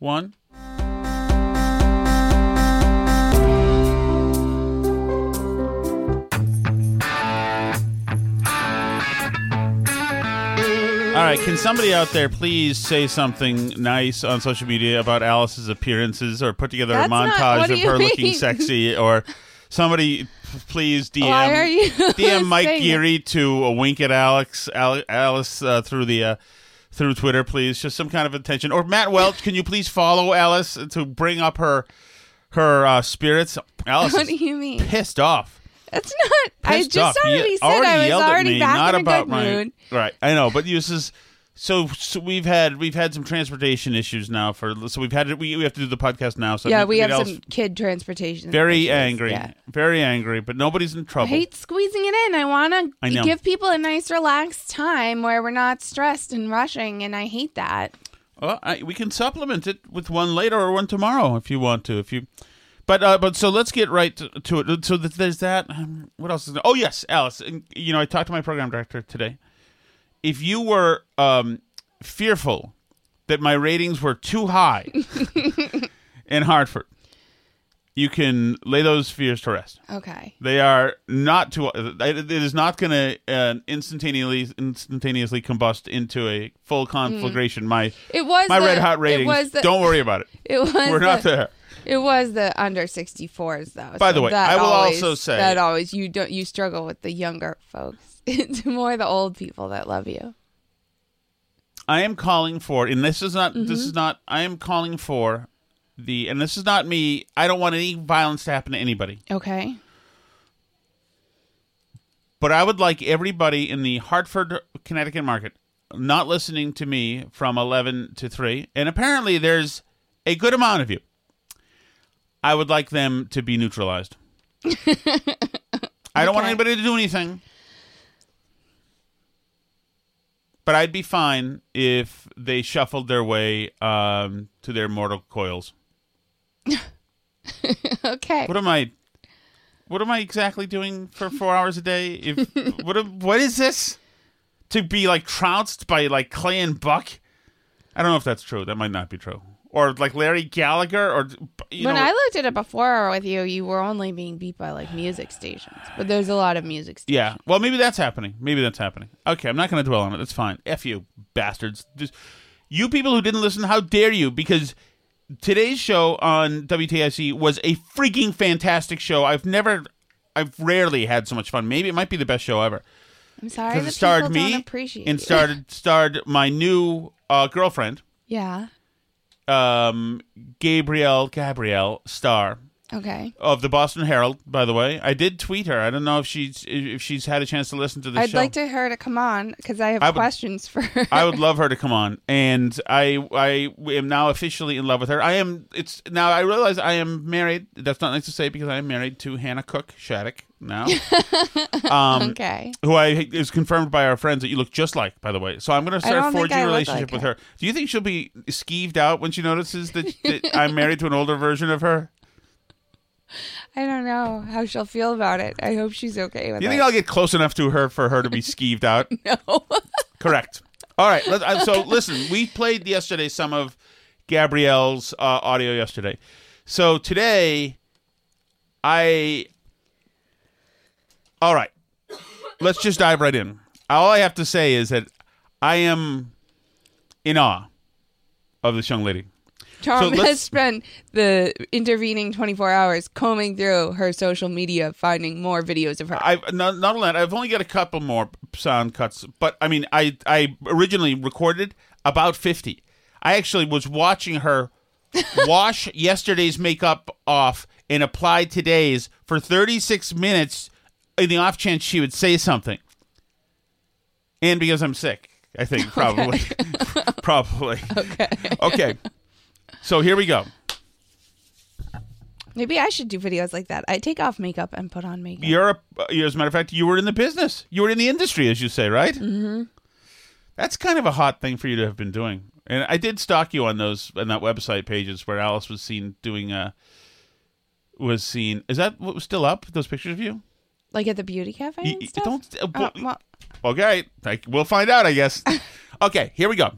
one. All right, can somebody out there please say something nice on social media about Alice's appearances or put together That's a montage do of her looking sexy or somebody please DM Why are you DM Mike it? Geary to uh, wink at Alex Alice uh, through the uh, through Twitter, please. Just some kind of attention. Or Matt Welch, can you please follow Alice to bring up her her uh, spirits? Alice what do you mean? pissed off. That's not. I just off. He already said I was already back not in a about good mood. right. I know, but this is so, so. We've had we've had some transportation issues now for so we've had we we have to do the podcast now. So yeah, we have everybody some else kid transportation. very issues. angry, Yeah. very angry, but nobody's in trouble I hate squeezing it in. I want to give people a nice, relaxed time where we're not stressed and rushing, and I hate that. Well, I, we can supplement it with one later or one tomorrow if you want to. If you, but uh, but so let's get right to, to it. So there's that. Um, what else is there? Oh yes, Alice. And, you know, I talked to my program director today. If you were um, fearful that my ratings were too high in Hartford, you can lay those fears to rest. Okay. They are not too. It is not going to uh, instantaneously instantaneously combust into a full conflagration. My It was my the- red hot ratings. was the- Don't worry about it. It was. We're not there. It was the under 64s though. By so the way, I will always- also say- that always you don't you struggle with the younger folks. It's more the old people that love you. I am calling for, and this is not. This Mm-hmm. is not. I am calling for the, and this is not me. I don't want any violence to happen to anybody. Okay. But I would like everybody in the Hartford, Connecticut market not listening to me from 11 to 3. And apparently there's a good amount of you. I would like them to be neutralized. I don't want anybody to do anything. But I'd be fine if they shuffled their way um, to their mortal coils. Okay. What am I? What am I exactly doing for four hours a day? If what? What is this? To be like trounced by like Clay and Buck? I don't know if that's true. That might not be true. Or like Larry Gallagher, or you when know, I looked at it before with you, you were only being beat by like music stations, but there's a lot of music stations. yeah. Well, maybe that's happening. Maybe that's happening. Okay, I'm not going to dwell on it. That's fine. F you, bastards. Just, you people who didn't listen, how dare you? Because today's show on WTIC was a freaking fantastic show. I've never, I've rarely had so much fun. Maybe it might be the best show ever. I'm sorry because it starred me don't appreciate and started starred my new uh, girlfriend, yeah. Um, Gabrielle Gabrielle Starr, Okay. of the Boston Herald. By the way, I did tweet her. I don't know if she's if she's had a chance to listen to the show. I'd show. like to her to come on because I have I would- questions for her. I would love her to come on, and I I am now officially in love with her. I am. It's now I realize I am married. That's not nice to say because I am married to Hannah Cook Shattuck now, um, okay. who I is confirmed by our friends that you look just like. By the way, so I'm going to start forging a relationship like with her. her. Do you think she'll be skeeved out when she notices that, that I'm married to an older version of her? I don't know how she'll feel about it. I hope she's okay with you it. think I'll get close enough to her for her to be skeeved out? no. Correct. All right. Let, so listen, we played yesterday some of Gabrielle's uh, audio yesterday. So today, I. All right. Let's just dive right in. All I have to say is that I am in awe of this young lady. Tom let's- has spent the intervening 24 hours combing through her social media, finding more videos of her. I've not, not only that, I've only got a couple more sound cuts, but I mean, I I originally recorded about fifty. I actually was watching her wash yesterday's makeup off and apply today's for thirty six minutes in the off chance she would say something. And because I'm sick, I think probably, probably. okay. Okay, so here we go. Maybe I should do videos like that. I take off makeup and put on makeup. You're, a, you as a matter of fact, you were in the business. You were in the industry, as you say, right? Mm-hmm. That's kind of a hot thing for you to have been doing. And I did stalk you on those on that website pages where Alice was seen doing uh was seen. Is that what was still up? Those pictures of you? like at the beauty cafe You- and you stuff? don't- uh, bu- well, Okay, I, we'll find out, I guess. okay, here we go.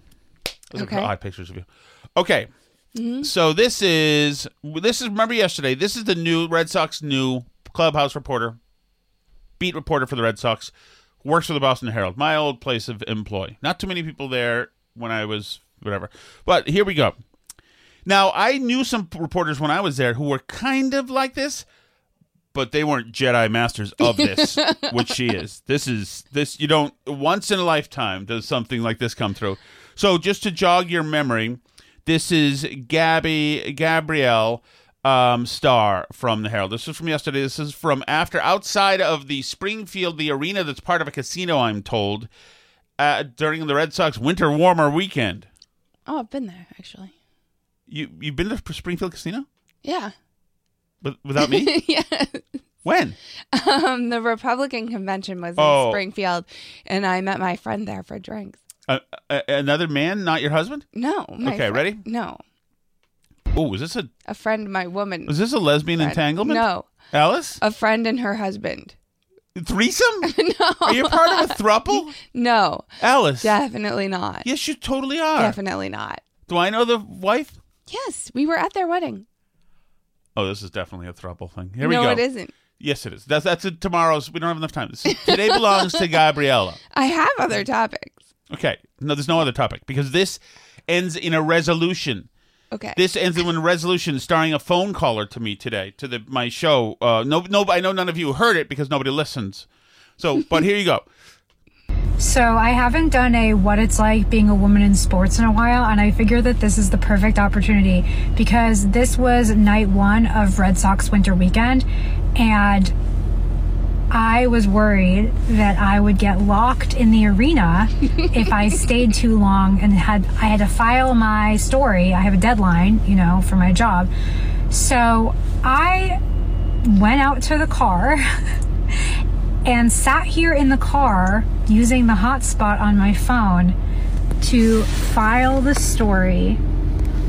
Those Okay. are odd pictures of you. Okay, Mm-hmm. so this is this is remember yesterday. This is the new Red Sox new clubhouse reporter, beat reporter for the Red Sox, works for the Boston Herald, my old place of employ. Not too many people there when I was whatever, but here we go. Now I knew some reporters when I was there who were kind of like this, but they weren't Jedi masters of this, which she is. This is this you don't once in a lifetime does something like this come through. So just to jog your memory, this is Gabby Gabrielle um, Starr from the Herald. This is from yesterday. This is from after outside of the Springfield, the arena that's part of a casino. I'm told uh, during the Red Sox winter warmer weekend. oh, I've been there actually. You you've been to Springfield Casino Yeah. with, without me? yeah. when? Um, the Republican convention was in Oh. Springfield, and I met my friend there for drinks. Uh, uh, another man, not your husband? No. Okay, fri- ready? No. Oh, is this a A friend, my woman. is this a lesbian friend. entanglement? No. Alice, A friend and her husband. threesome? no. Are you part of a thruple? No. Alice, Definitely not. yes, you totally are. Definitely not. Do I know the wife? Yes, we were at their wedding. Oh, this is definitely a thruple thing. Here we no, go. No, it isn't. Yes, it is. That's that's it. Tomorrow's. We don't have enough time. This today belongs to Gabriella. I have other topics. Okay. No, there's no other topic because this ends in a resolution. Okay. This ends in a resolution starring a phone caller to me today to the my show. Uh, no, no, I know none of you heard it because nobody listens. So, but here you go. So I haven't done a what it's like being a woman in sports in a while, and I figure that this is the perfect opportunity because this was night one of Red Sox winter weekend, and I was worried that I would get locked in the arena if I stayed too long and had I had to file my story. I have a deadline, you know, for my job. So I went out to the car and sat here in the car using the hotspot on my phone to file the story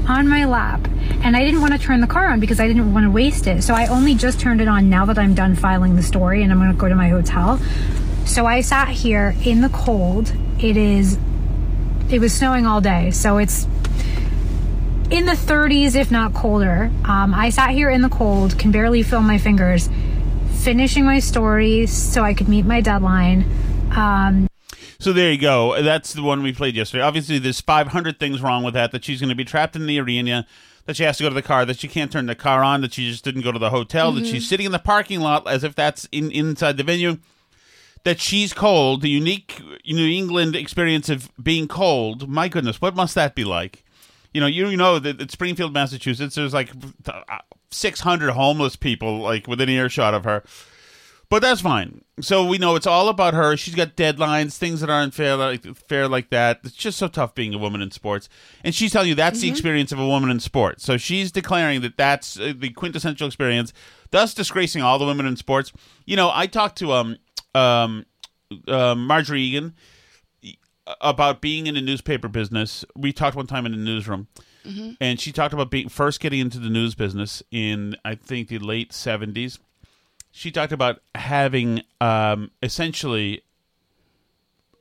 on my lap. And I didn't want to turn the car on because I didn't want to waste it. So I only just turned it on now that I'm done filing the story and I'm going to go to my hotel. So I sat here in the cold. It is, it was snowing all day. So it's in the 30s, if not colder. Um, I sat here in the cold, can barely feel my fingers, finishing my story so I could meet my deadline. Um, So there you go. That's the one we played yesterday. Obviously, there's 500 things wrong with that. That she's going to be trapped in the arena. That she has to go to the car. That she can't turn the car on. That she just didn't go to the hotel. That she's mm-hmm. sitting in the parking lot as if that's in inside the venue. That she's cold. The unique New England experience of being cold. My goodness, what must that be like? You know, you know that at Springfield, Massachusetts, there's like uh, 600 homeless people like within earshot of her. But that's fine. So we know it's all about her. She's got deadlines, things that aren't fair like fair like that. It's just so tough being a woman in sports. And she's telling you that's the experience of a woman in sports. So she's declaring that that's uh, the quintessential experience, thus disgracing all the women in sports. You know, I talked to um um uh, Margery Eagan about being in the newspaper business. We talked one time in the newsroom, and she talked about being first getting into the news business in I think the late seventies. She talked about having um, essentially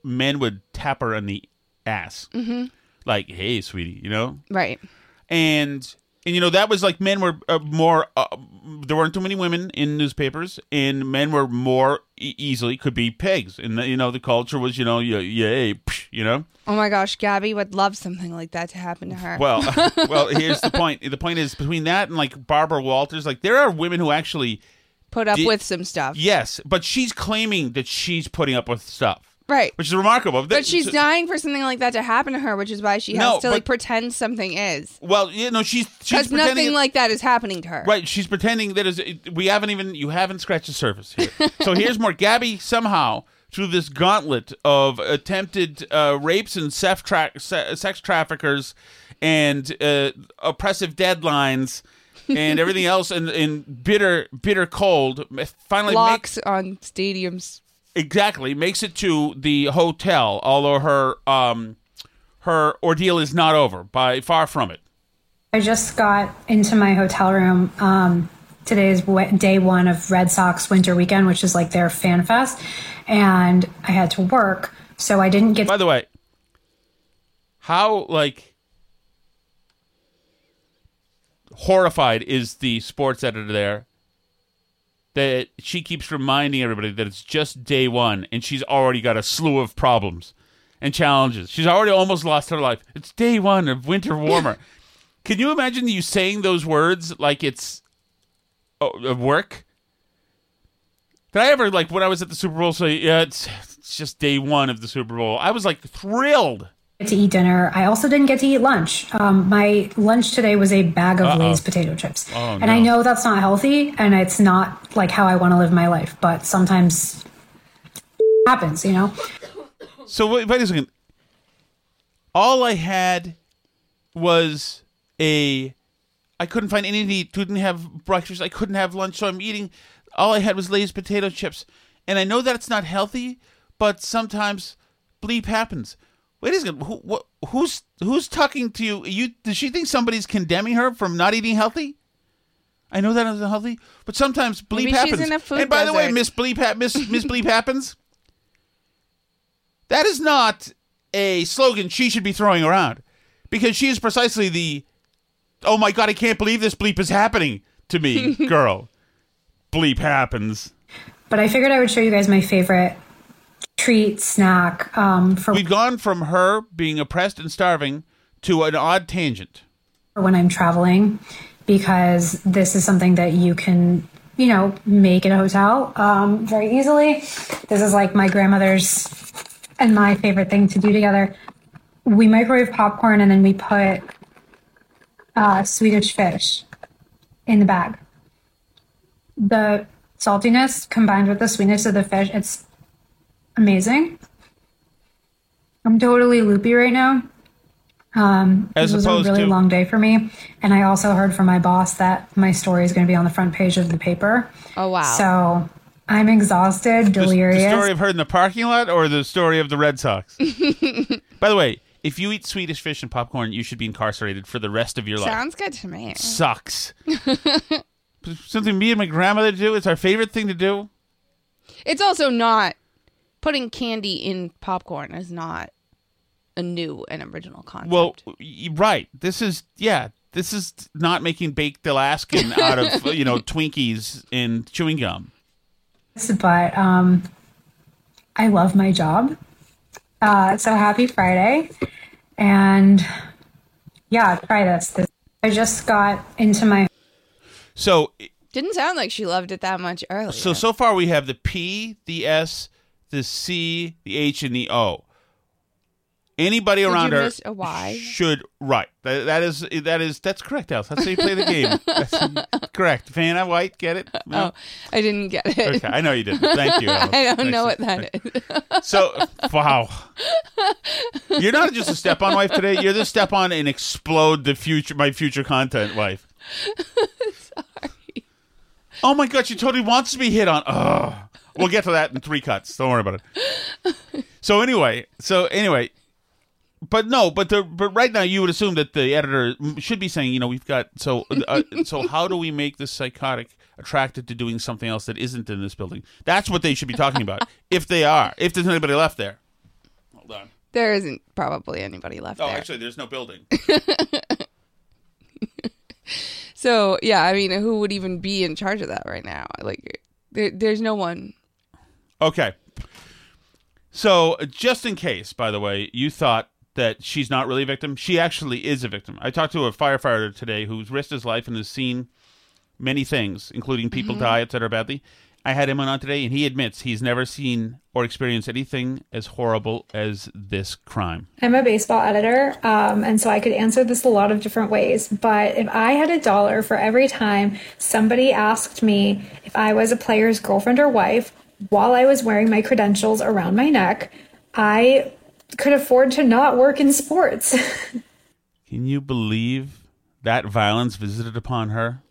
men would tap her on the ass, mm-hmm. like "Hey, sweetie," you know, Right. and and you know that was like men were uh, more uh, there weren't too many women in newspapers and men were more e- easily could be pigs and you know the culture was you know yeah yay psh, you know Oh my gosh, Gabby would love something like that to happen to her. well well here's the point the point is between that and like Barbara Walters like there are women who actually Put up Di- with some stuff. yes but she's claiming that she's putting up with stuff Right. which is remarkable But she's dying for something like that to happen to her, which is why she has No, to like but- pretend something is. well you know she's she's Because pretending nothing it- like that is happening to her. Right, she's pretending that is we haven't even you haven't scratched the surface here. so here's more. Gabby somehow through this gauntlet of attempted uh, rapes and sex, tra- se- sex traffickers and uh, oppressive deadlines and everything else and in bitter bitter cold finally make, on stadiums. exactly makes it to the hotel although her um her ordeal is not over by far from it I just got into my hotel room. Um, today is we- day one of Red Sox winter weekend, which is like their fan fest. And I had to work. So I didn't get By the way, how like horrified is the sports editor there that she keeps reminding everybody that it's just day one and she's already got a slew of problems and challenges. She's already almost lost her life. It's day one of winter warmer. Can you imagine you saying those words like it's oh, of work? Did I ever like when I was at the Super Bowl say, "Yeah, it's it's just day one of the Super Bowl"? I was like thrilled. To eat dinner. I also didn't get to eat lunch. Um, my lunch today was a bag of Lay's potato chips. Oh, and I know that's not healthy and it's not like how I want to live my life, but sometimes happens, you know? So wait, wait a second. All I had was a. I couldn't find anything to eat. Couldn't have breakfast. I couldn't have lunch. So I'm eating. All I had was Lay's potato chips, and I know that it's not healthy, but sometimes bleep happens. Wait a second. Who, what, who's who's talking to you? You does she think somebody's condemning her from not eating healthy? I know that isn't healthy, but sometimes bleep Maybe she's happens. in a food and by the way. Miss Bleep ha- Miss Miss Bleep happens. That is not a slogan she should be throwing around because she is precisely the oh my god, I can't believe this bleep is happening to me, girl. bleep happens. But I figured I would show you guys my favorite treat snack um, for We've gone from her being oppressed and starving to an odd tangent. when I'm traveling because this is something that you can, you know, make in a hotel um, very easily. This is like my grandmother's and my favorite thing to do together. We microwave popcorn and then we put uh, Swedish fish in the bag. The saltiness combined with the sweetness of the fish, it's amazing. I'm totally loopy right now. Um, As this was a really to- long day for me, and I also heard from my boss that my story is going to be on the front page of the paper. Oh wow. So I'm exhausted, The, delirious. the story of her in the parking lot or the story of the Red Sox? By the way, if you eat Swedish fish and popcorn, you should be incarcerated for the rest of your life. Sounds good to me. Sucks. Something me and my grandmother do. It's our favorite thing to do. It's also not putting candy in popcorn is not a new and original concept. Well, right. This is yeah. This is not making baked Alaskan out of you know Twinkies and chewing gum. but um, I love my job. Uh, so happy Friday. And yeah, try this. this. I just got into my So didn't sound like she loved it that much earlier. so so far we have the P, the S, the C, the H, and the O. Anybody Did around her a Y? should right. That, that is that is that's correct, Alice. That's how you play the game. That's correct. Vanna White, get it? Oh, no? Oh, I didn't get it. Okay, I know you didn't. Thank you. Alice. I don't Thanks. know what that is. So wow, you're not just a step-on wife today. You're the step-on and explode the future, my future content wife. Sorry. Oh my god, she totally wants to be hit on. Oh, we'll get to that in three cuts. Don't worry about it. So anyway, so anyway, but no, but the but right now you would assume that the editor should be saying, you know, we've got so uh, so how do we make this psychotic attracted to doing something else that isn't in this building? That's what they should be talking about. if they are, if there's anybody left there. Hold on. There isn't probably anybody left Oh, there. actually, there's no building. So yeah, I mean, who would even be in charge of that right now? Like, there, there's no one. Okay. So, just in case, by the way, you thought that she's not really a victim, she actually is a victim. I talked to a firefighter today who's risked his life and has seen many things, including people die, etc., badly. I had him on today, and he admits he's never seen or experienced anything as horrible as this crime. I'm a baseball editor, um, and so I could answer this a lot of different ways. But if I had a dollar for every time somebody asked me if I was a player's girlfriend or wife while I was wearing my credentials around my neck, I could afford to not work in sports. Can you believe that violence visited upon her?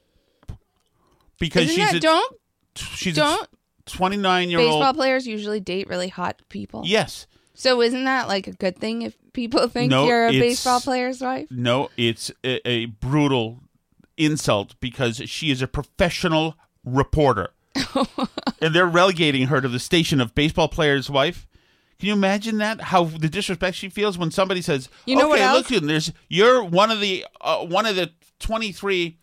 Because Isn't she's that, a, don't she's don't a 29 year baseball old. Baseball players usually date really hot people? Yes. So isn't that like a good thing if people think No, you're a baseball player's wife? No, it's a, a brutal insult because she is a professional reporter. and they're relegating her to the station of baseball player's wife. Can you imagine that? How the disrespect she feels when somebody says, You know what "Okay, else? look, there's you're one of the uh, one of the 23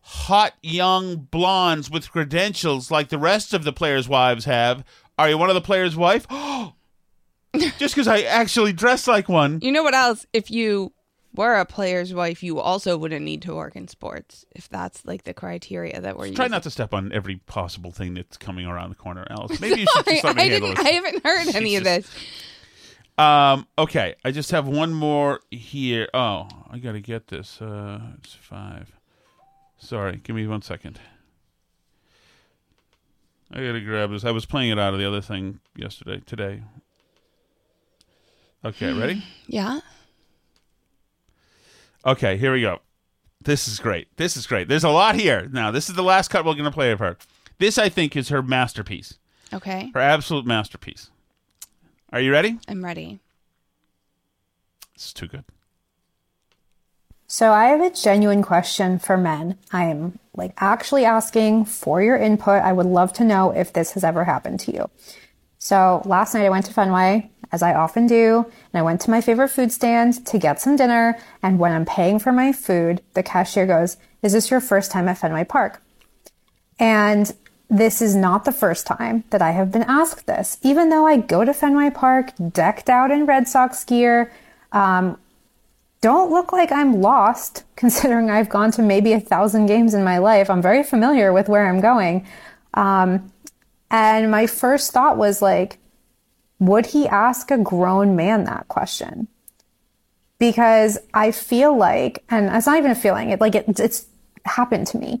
hot young blondes with credentials like the rest of the players' wives have. Are you one of the players' wife? Just because I actually dress like one. You know what else? If you were a player's wife, you also wouldn't need to work in sports. If that's like the criteria that we're using. Try using. not to step on every possible thing that's coming around the corner, Alice. Maybe you should just let me I handle didn't. this. I haven't heard any of this. Um, okay, I just have one more here. Oh, I gotta get this. Uh, it's five. Sorry, give me one second. I gotta grab this. I was playing it out of the other thing yesterday. Today. Okay, ready? Yeah. Okay, here we go. This is great. This is great. There's a lot here. Now, this is the last cut we're gonna play of her. This, I think, is her masterpiece. Okay. Her absolute masterpiece. Are you ready? I'm ready. This is too good. So I have a genuine question for men. I am like actually asking for your input. I would love to know if this has ever happened to you. So last night I went to Fenway, as I often do, and I went to my favorite food stand to get some dinner. And when I'm paying for my food, the cashier goes, Is this your first time at Fenway Park? And this is not the first time that I have been asked this. Even though I go to Fenway Park decked out in Red Sox gear, um, don't look like I'm lost considering I've gone to maybe a thousand games in my life. I'm very familiar with where I'm going. Um, and my first thought was like, would he ask a grown man that question? Because I feel like, and it's not even a feeling, it like it, it's happened to me.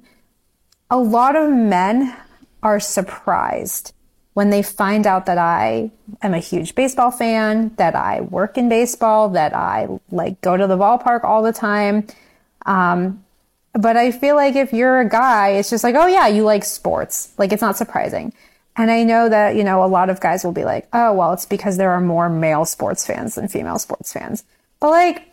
A lot of men are surprised when they find out that I am a huge baseball fan, that I work in baseball, that I like go to the ballpark all the time. Um, but I feel like if you're a guy, it's just like, oh yeah, you like sports. Like it's not surprising. And I know that, you know, a lot of guys will be like, oh, well, it's because there are more male sports fans than female sports fans. But like,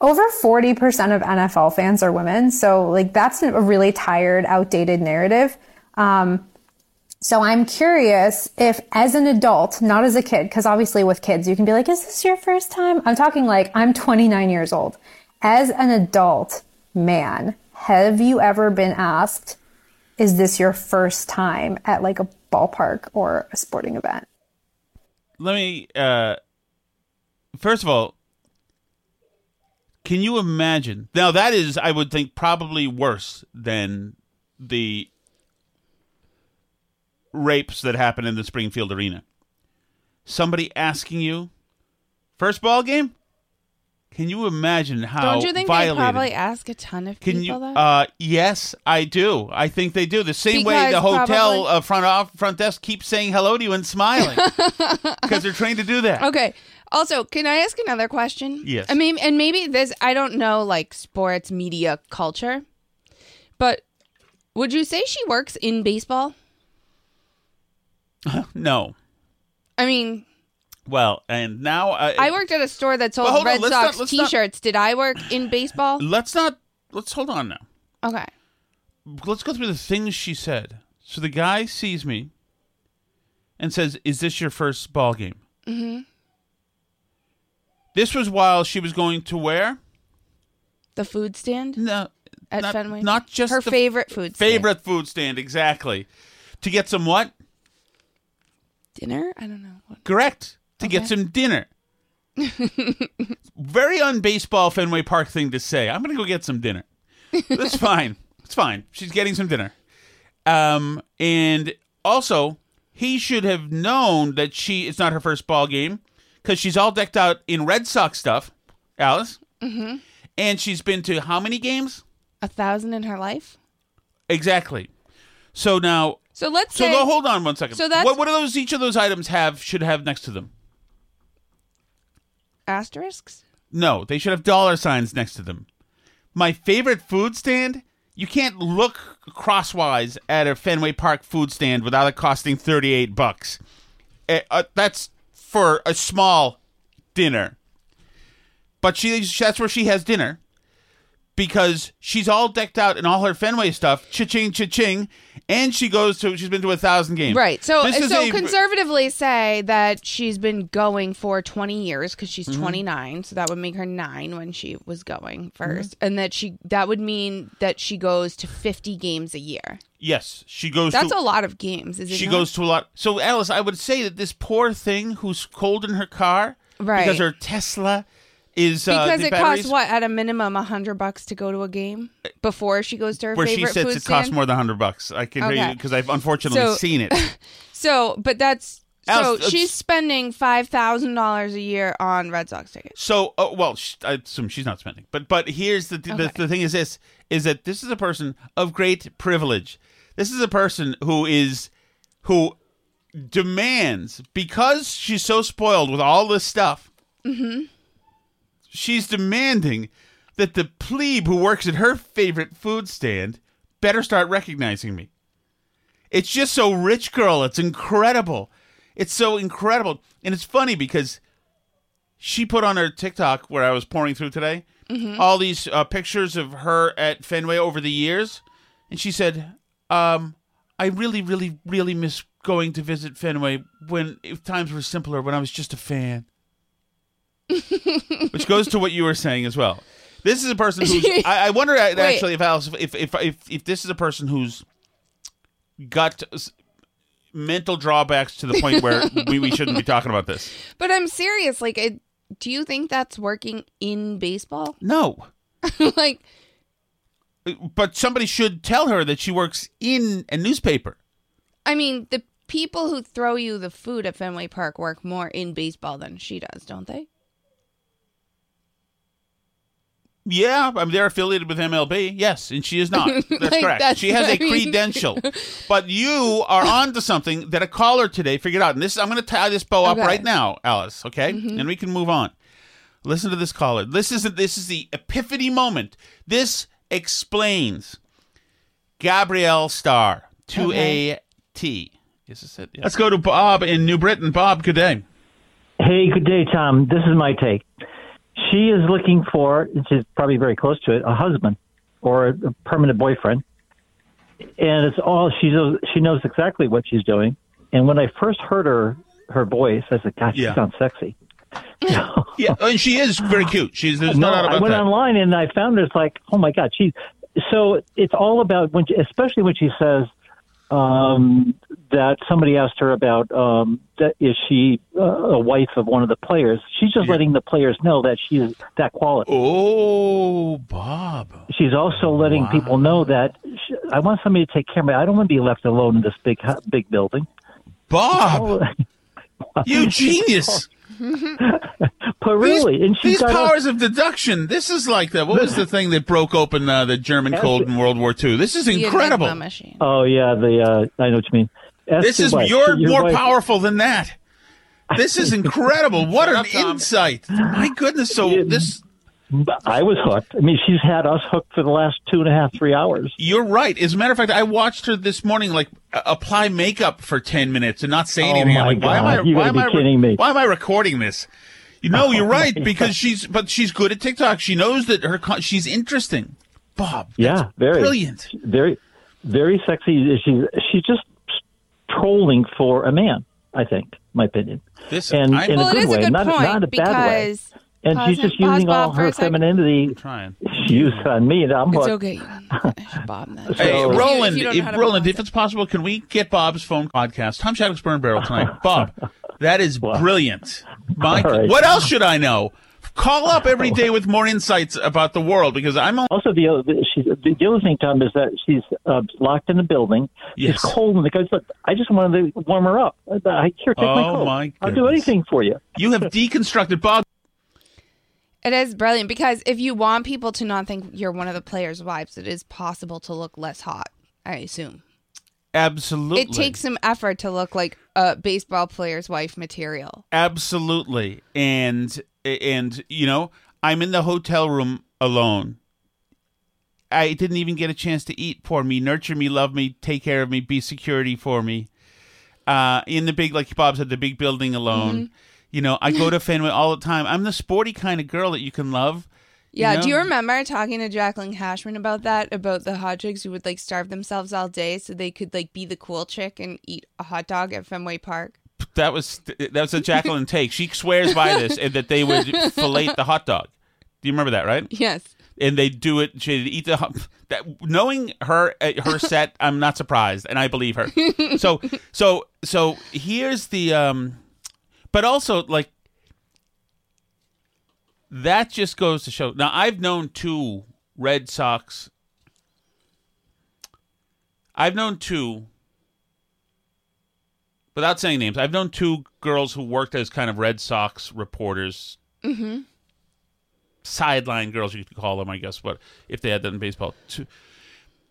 over 40% of NFL fans are women. So like, that's a really tired, outdated narrative. Um, so I'm curious if as an adult, not as a kid, because obviously with kids, you can be like, is this your first time? I'm talking like I'm 29 years old. As an adult man, have you ever been asked, is this your first time at like a ballpark or a sporting event? Let me. Uh, first of all, can you imagine? Now that is, I would think, probably worse than the rapes that happen in the Springfield arena. Somebody asking you First ball game. Can you imagine how Don't you think violated? they probably ask a ton of Can people you? that? Uh, yes, I do. I think they do. The same way the hotel probably- uh, front off front desk keeps saying hello to you and smiling because they're trained to do that. Okay. Also, can I ask another question? Yes. I mean, and maybe this, I don't know, like sports media culture, but would you say she works in baseball? No. I mean, Well, and now uh, I worked at a store that sold hold on, Red Sox not- let's not- T-shirts. Did I work in baseball? Let's not. Let's hold on now. Okay. Let's go through the things she said. So the guy sees me and says, "Is this your first ball game?" Mm-hmm. This was while she was going to where? The food stand No, at not, Fenway. Not just her favorite food stand. favorite food stand. Exactly. To get some what? dinner. I don't know. Correct. To get some dinner. Very unbaseball Fenway Park thing to say. I'm going to go get some dinner. That's fine. It's fine. She's getting some dinner. Um, and also, he should have known that she it's not her first ball game because she's all decked out in Red Sox stuff, Alice. Mm-hmm. And she's been to how many games? A thousand in her life. Exactly. So now, So let's so say go, hold on one second. So that's- what, what do those each of those items have should have next to them? Asterisks. No, they should have dollar signs next to them. My favorite food stand? You can't look crosswise at a Fenway Park food stand without it costing 38 bucks. Eh, uh, that's for a small dinner. But she that's where she has dinner because she's all decked out in all her Fenway stuff, cha-ching, cha-ching, and she goes to she's been to a thousand games. Right. So This so a- conservatively say that she's been going for 20 years cuz she's Mm-hmm. 29, so that would make her 9 when she was going 1st Mm-hmm. and that she that would mean that she goes to 50 games a year. Yes, she goes That's to a lot of games, is it she not? goes to a lot. So, Alice, I would say that this poor thing who's cold in her car, Right. Because her Tesla is uh, because it batteries, costs what at a minimum a hundred bucks to go to a game before she goes to her Where she favorite sits, food it costs stand? more than hundred bucks. I can Okay. you because I've unfortunately So- seen it. So, but that's so Alice, it's- she's spending five thousand dollars a year on Red Sox tickets. So, uh, well, sh- I assume she's not spending, but but here's the, the Okay. the thing is this is that this is a person of great privilege. This is a person who is who demands because she's so spoiled with all this stuff. Mm-hmm. She's demanding that the plebe who works at her favorite food stand better start recognizing me. It's just so rich girl. It's incredible. It's so incredible, and it's funny because she put on her TikTok where I was pouring through today all these uh, pictures of her at Fenway over the years, and she said, um, "I really, really, really miss going to visit Fenway when if times were simpler when I was just a fan." Which goes to what you were saying as well. This is a person who's. I, I wonder actually if Alice, if if if if this is a person who's got mental drawbacks to the point where we, we shouldn't be talking about this. But I'm serious. Like, it, do you think that's working in baseball? No. like, but somebody should tell her that she works in a newspaper. I mean, the people who throw you the food at Fenway Park work more in baseball than she does, don't they? Yeah, I mean, they're affiliated with MLB. Yes, and she is not. That's Like, correct. that's she has a what mean. credential. but you are on to something that a caller today figured out. And this, I'm going to tie this bow up Okay. Mm-hmm. right now, Alice. Okay, and we can move on. Listen to this caller. This is this is the epiphany moment. This explains Gabrielle Starr to a T. Is this it? Let's go to Bob in New Britain. Bob, good day. Hey, good day, Tom. This is my take. She is looking for, and she's probably very close to it, a husband or a permanent boyfriend. And it's all she knows. She knows exactly what she's doing. And when I first heard her her voice, I said, "God, she Yeah. sounds sexy." Yeah, and she is very cute. She's there's no, no, doubt I went that. online and I found her. It's like, oh my God, she's so. It's all about when, she, especially when she says um, that somebody asked her about um, that is she uh, a wife of one of the players. She's just letting the players know that she's that quality. Oh, Bob. She's also letting people know that she, I want somebody to take care of me. I don't want to be left alone in this big big building. Bob, you genius. But really, and she's these got powers of deduction. This is like the what was the thing that broke open uh, the German Cold in World War II? This is incredible. Machine. Oh yeah, the uh, I know what you mean. Ask This is wife. you're Your more wife- powerful than that. This is incredible. what an up, insight. My goodness. So this I was hooked. I mean, she's had us hooked for the last two and a half, three hours. You're right. As a matter of fact, I watched her this morning, like apply makeup for ten minutes and not say Oh, anything. I'm my like, why am I? You why am be I? re- kidding me. Why am I recording this? You know, Oh, you're right because God. she's, but she's good at TikTok. She knows that her, con- she's interesting. Bob, Yeah, very brilliant. very, very sexy. She's she's just trolling for a man. I think, my opinion, This and I'm- in Well, a good is a way, good not point not a bad way. Because And Pause she's just pause, using all Bob, for her a second. femininity trying. she on me, and I'm It's hooked. okay. You can finish, Bob. Then. Hey, Roland, If you if, know how to Roland, if it's possible, can we get Bob's phone podcast? Tom Shattuck's Burn Barrel tonight. Bob, that is brilliant. My, All right. What else should I know? Call up every day with more insights about the world because I'm on. Also, the other, she's, the the other thing, Tom, is that she's uh, locked in the building. Yes. She's cold, and the guy's like, "I just wanted to warm her up. I here, take my Oh, coat. my I'll do anything for you." You have deconstructed Bob. It is brilliant because if you want people to not think you're one of the players' wives, it is possible to look less hot. I assume Absolutely. it takes some effort to look like a baseball player's wife material. Absolutely. And and you know, I'm in the hotel room alone. I didn't even get a chance to eat. Poor me, nurture me, love me, take care of me, be security for me. Uh, in the big, like Bob said, the big building alone. Mm-hmm. You know, I go to Fenway all the time. I'm the sporty kind of girl that you can love. Yeah, know? do you remember talking to Jacqueline Hashman about that? About the hot chicks who would like starve themselves all day so they could like be the cool chick and eat a hot dog at Fenway Park? That was that was a Jacqueline take. She swears by this, and that they would fillet the hot dog. Do you remember that? Right? Yes. and they do it. She'd eat the hot- that. Knowing her her set, I'm not surprised, and I believe her. so so so here's the um, but also like that just goes to show. Now I've known two Red Sox. I've known two. Without saying names, I've known two girls who worked as kind of Red Sox reporters Mm-hmm. sideline girls, you could call them, I guess, but if they had that in baseball. Two,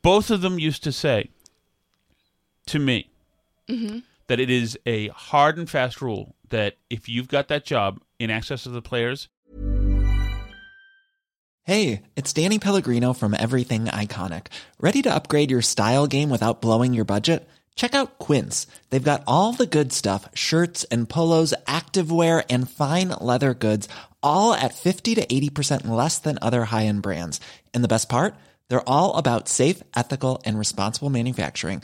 both of them used to say to me Mm-hmm. That it is a hard and fast rule that if you've got that job in access to the players, Hey, it's Danny Pellegrino from Everything Iconic. Ready to upgrade your style game without blowing your budget? Check out Quince. They've got all the good stuff shirts and polos, activewear, and fine leather goods, all at 50 to 80% less than other high end brands. And the best part? They're all about safe, ethical, and responsible manufacturing.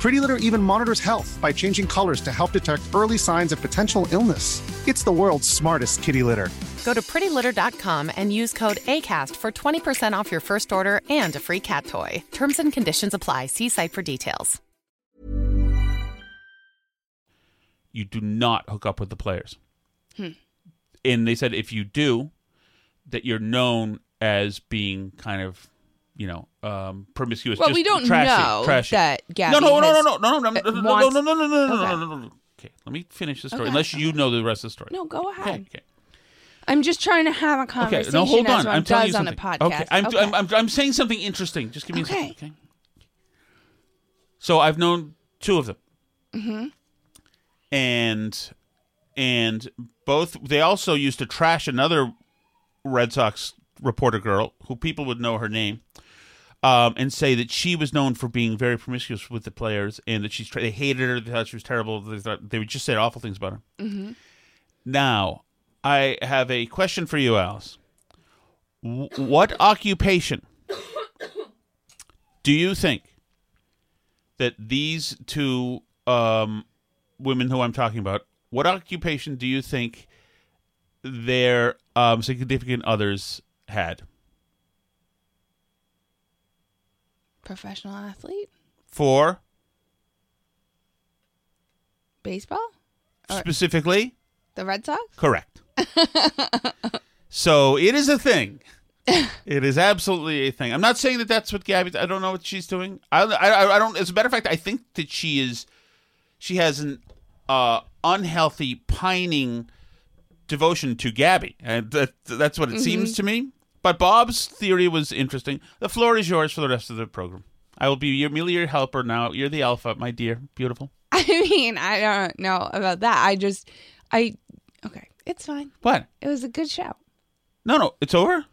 Pretty Litter even monitors health by changing colors to help detect early signs of potential illness. It's the world's smartest kitty litter. Go to prettylitter.com and use code ACAST for 20% off your first order and a free cat toy. Terms and conditions apply. See site for details. you do not hook up with the players. Hmm. And they said if you do, that you're known as being kind of, you know, um, promiscuous. Well, just we don't trashy, know trashy. that Gabby no, no, no, no, no, no, no, no, no, uh, no, no, wants- no, no, no, no, no, Okay. no, no, no. Okay, let me finish the story. Okay. Unless you know the rest of the story. No, go Okay, ahead. okay. I'm just trying to have a Okay, conversation no, hold on. I'm telling you does on a something. podcast. Okay, I'm, I'm, I'm, I'm saying something interesting. Just give me a second. Okay. So I've known two of them, hmm and and both they also used to trash another Red Sox reporter girl who people would know her name. Um, and say that she was known for being very promiscuous with the players, and that she's tra- they hated her. They thought she was terrible. They thought they would just say awful things about her. hmm Now, I have a question for you, Alice. W- what occupation do you think that these two um, women who I'm talking about, what occupation do you think their um, significant others had? Professional athlete? for Baseball? Or- specifically The Red Sox? correct. so it is a thing. it is absolutely a thing. I'm not saying that that's what Gabby. I don't know what she's doing. I, I, I don't. As a matter of fact, I think that she is. She has an uh, unhealthy, pining devotion to Gabby, and that, that's what it seems to me. But Bob's theory was interesting. The floor is yours for the rest of the program. I will be your merely your helper now. You're the alpha, my dear, beautiful. I mean, I don't know about that. I just, I, okay, it's fine. What? It was a good show. No, no, it's over.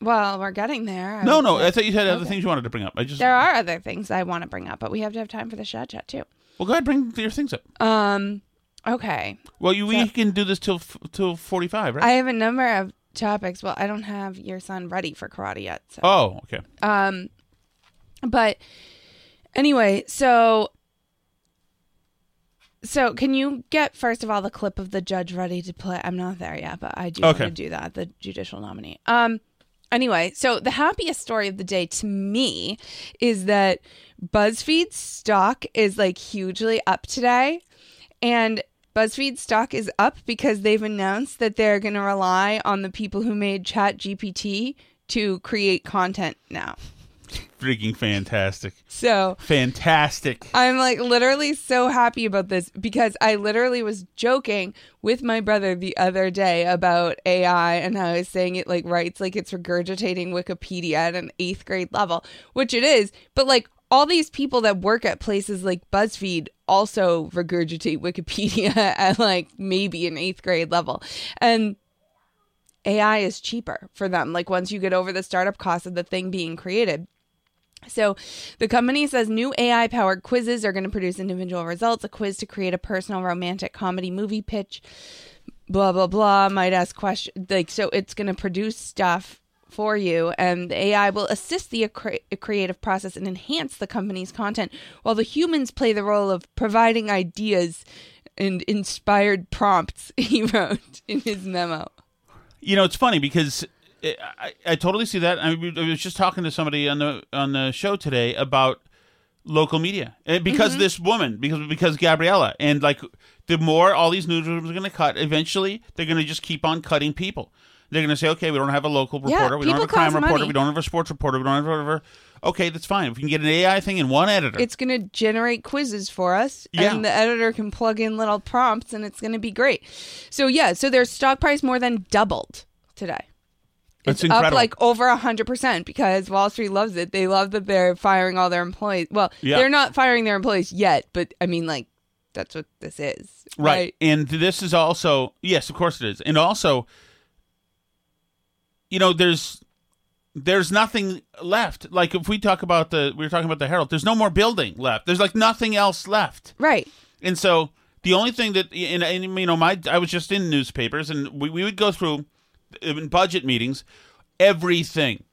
Well, we're getting there. I No, no. I thought you had other things you wanted to bring up. I just There are other things I want to bring up, but we have to have time for the chat chat too. well, go ahead, bring your things up. Um, okay. Well, you we can do this till till forty five, right? I have a number of topics. Well, I don't have your son ready for karate yet. So. oh, okay. Um, but anyway, so so can you get first of all the clip of the judge ready to play? I'm not there yet, but I do Okay. want to do that. The judicial nominee. Um. Anyway, so the happiest story of the day to me is that BuzzFeed stock is like hugely up today, and BuzzFeed stock is up because they've announced that they're going to rely on the people who made ChatGPT to create content now. Freaking fantastic. So Fantastic. I'm like literally so happy about this because I literally was joking with my brother the other day about AI and how I was saying it like writes like it's regurgitating Wikipedia at an eighth grade level, which it is. But like all these people that work at places like BuzzFeed also regurgitate Wikipedia at like maybe an eighth grade level. And AI is cheaper for them. Like once you get over the startup cost of the thing being created. So the company says new AI powered quizzes are going to produce individual results. A quiz to create a personal romantic comedy movie pitch, blah, blah, blah. Might ask questions. Like, so it's going to produce stuff for you, and the AI will assist the cre- creative process and enhance the company's content, while the humans play the role of providing ideas and inspired prompts, he wrote in his memo. You know, it's funny because I, I, totally see that. I, I was just talking to somebody on the on the show today about local media and because mm-hmm. this woman because because Gabriella and like the more all these newsrooms are going to cut eventually they're going to just keep on cutting people they're going to say okay we don't have a local Yeah, reporter we don't have a crime reporter money. we don't have a sports reporter we don't have whatever okay that's fine if we can get an AI thing in one editor It's going to generate quizzes for us, Yeah. and the editor can plug in little prompts, and it's going to be great. So yeah, so their stock price more than doubled today. That's it's up like over a hundred percent because Wall Street loves it. They love that they're firing all their employees. Well, Yeah. they're not firing their employees yet, but I mean, like that's what this is, right. And this is also yes, of course it is. And also you know, there's there's nothing left. Like if we talk about the we were talking about the Herald, there's no more building left. There's like nothing else left. Right. And so the only thing that and, and you know my I was just in newspapers and we, we would go through in budget meetings everything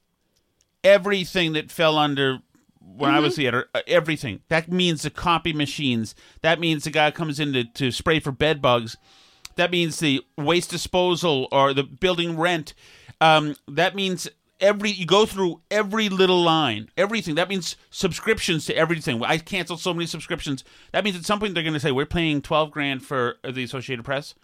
everything that fell under when I was the editor, uh, everything. That means the copy machines. That means the guy comes in to, to spray for bed bugs. That means the waste disposal or the building rent. Um, that means every you go through every little line, everything. That means subscriptions to everything. I canceled so many subscriptions. That means at some point they're going to say we're paying twelve grand for the Associated Press,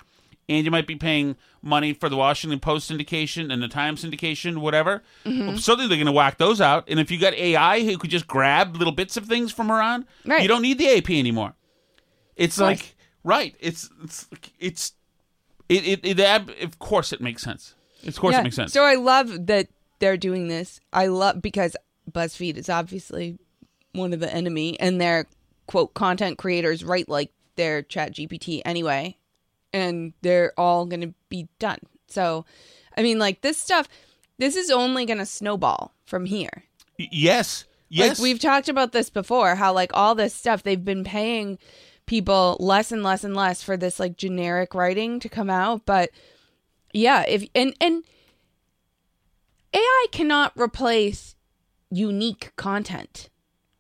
and you might be paying money for the Washington Post syndication and the Times syndication, whatever. Well, certainly they're going to whack those out. And if you got AI who could just grab little bits of things from around, Right. you don't need the AP anymore. It's like right. It's it's it's it, it, it ab- of course it makes sense. Of course Yeah. it makes sense. So I love that they're doing this. I love because BuzzFeed is obviously one of the enemy, and their quote content creators write like their Chat GPT anyway, and they're all going to be done. So, I mean, like this stuff, this is only going to snowball from here. Y- yes. Yes. Like we've talked about this before, how like all this stuff they've been paying people less and less and less for this like generic writing to come out, but yeah, if and and AI cannot replace unique content,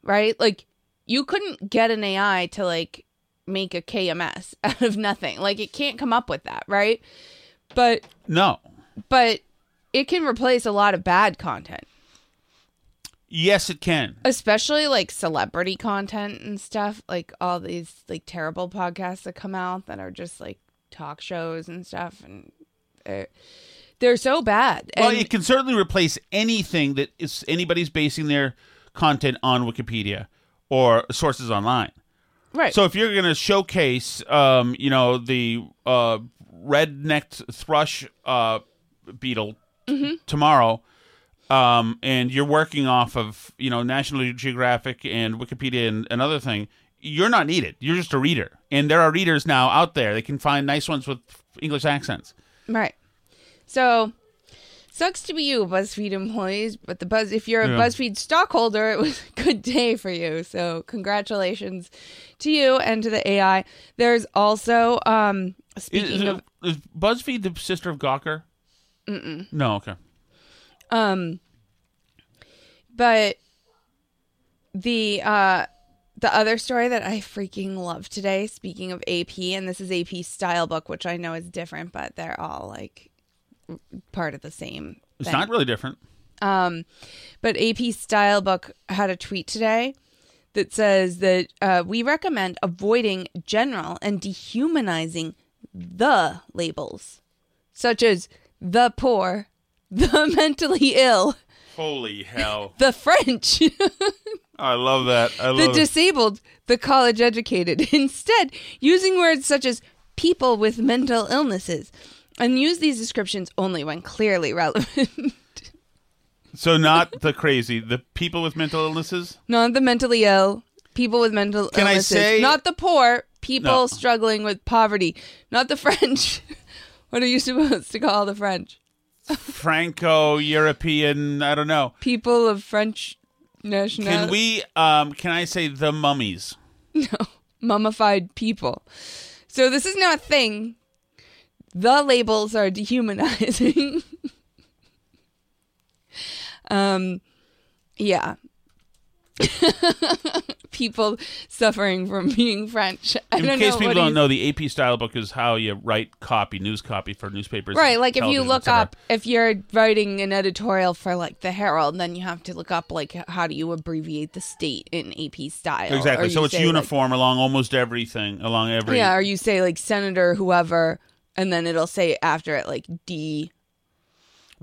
right? Like you couldn't get an AI to like make a KMS out of nothing. Like it can't come up with that, right? But no. but it can replace a lot of bad content. Yes, it can. especially like celebrity content and stuff like all these like terrible podcasts that come out that are just like talk shows and stuff and they're, they're so bad Well, and it can certainly replace anything that is anybody's basing their content on Wikipedia or sources online. right So if you're going to showcase, um, you know, the uh, red-necked thrush uh, beetle Mm-hmm. tomorrow, um, and you're working off of, you know, National Geographic and Wikipedia and another thing, you're not needed. You're just a reader, and there are readers now out there. They can find nice ones with English accents. Right so sucks to be you buzzfeed employees but the buzz if you're a Yeah. buzzfeed stockholder it was a good day for you so congratulations to you and to the ai there's also um Is, speaking is, of is BuzzFeed the sister of Gawker? Mm-mm. No, okay. Um, but the uh the other story that I freaking love today, speaking of AP, and this is AP Style Book, which I know is different, but they're all like part of the same. It's thing. not really different. Um, but AP Style Book had a tweet today that says that uh, we recommend avoiding general and dehumanizing the labels, such as the poor, the mentally ill, Holy hell! the French, I love that. I love the disabled, the college educated. Instead, using words such as people with mental illnesses, and use these descriptions only when clearly relevant. So not the crazy, the people with mental illnesses. not the mentally ill, people with mental Can I say- not the poor, people No. struggling with poverty, not the French. what are you supposed to call the French? Franco-European. I don't know. People of French nationality. Can we? Um, can I say the mummies? No. Mummified people. So this is not a thing. The labels are dehumanizing. um yeah. people suffering from being French. I In case people don't know, the AP style book is how you write copy, news copy for newspapers. Right, like if you look up if you're writing an editorial for like the Herald, then you have to look up like how do you abbreviate the state in AP style. Exactly. So it's say, like- uniform along almost everything, along every. Yeah, or you say like Senator whoever, and then it'll say after it like D.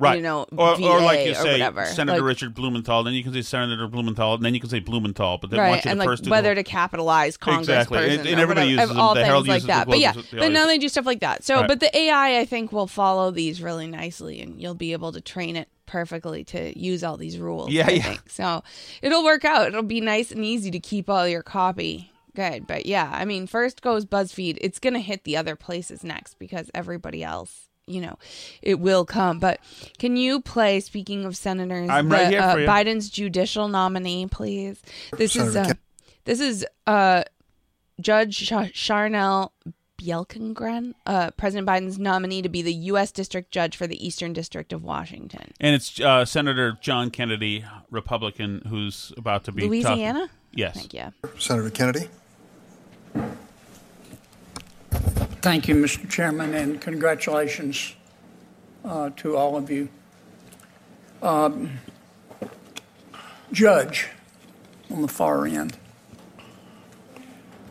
Right. You know, or, or like you or say, whatever. Senator Like- Richard Blumenthal, then you can say Senator Blumenthal, and then you can say Blumenthal, but they right, want you and to like first whether to capitalize Congress Exactly. And- and everybody whatever, uses them. all The things like uses that. But yeah, but now they do stuff like that. So, Right. but the AI, I think, will follow these really nicely, and you'll be able to train it perfectly to use all these rules. Yeah, I yeah. think. So it'll work out. It'll be nice and easy to keep all your copy. Good, but yeah, I mean, first goes BuzzFeed. It's gonna hit the other places next because everybody else, you know, it will come. But can you play? Speaking of senators, I'm the, right here uh, for you. Biden's judicial nominee, please. This is uh, Ken- this is uh, Judge Sh- Charnel Bjelkengren, uh, President Biden's nominee to be the U.S. District Judge for the Eastern District of Washington. And it's uh, Senator John Kennedy, Republican, who's about to be talking- Louisiana? Yes. Thank you. Senator Kennedy. Thank you, Mr. Chairman, and congratulations uh, to all of you. Um, Judge on the far end,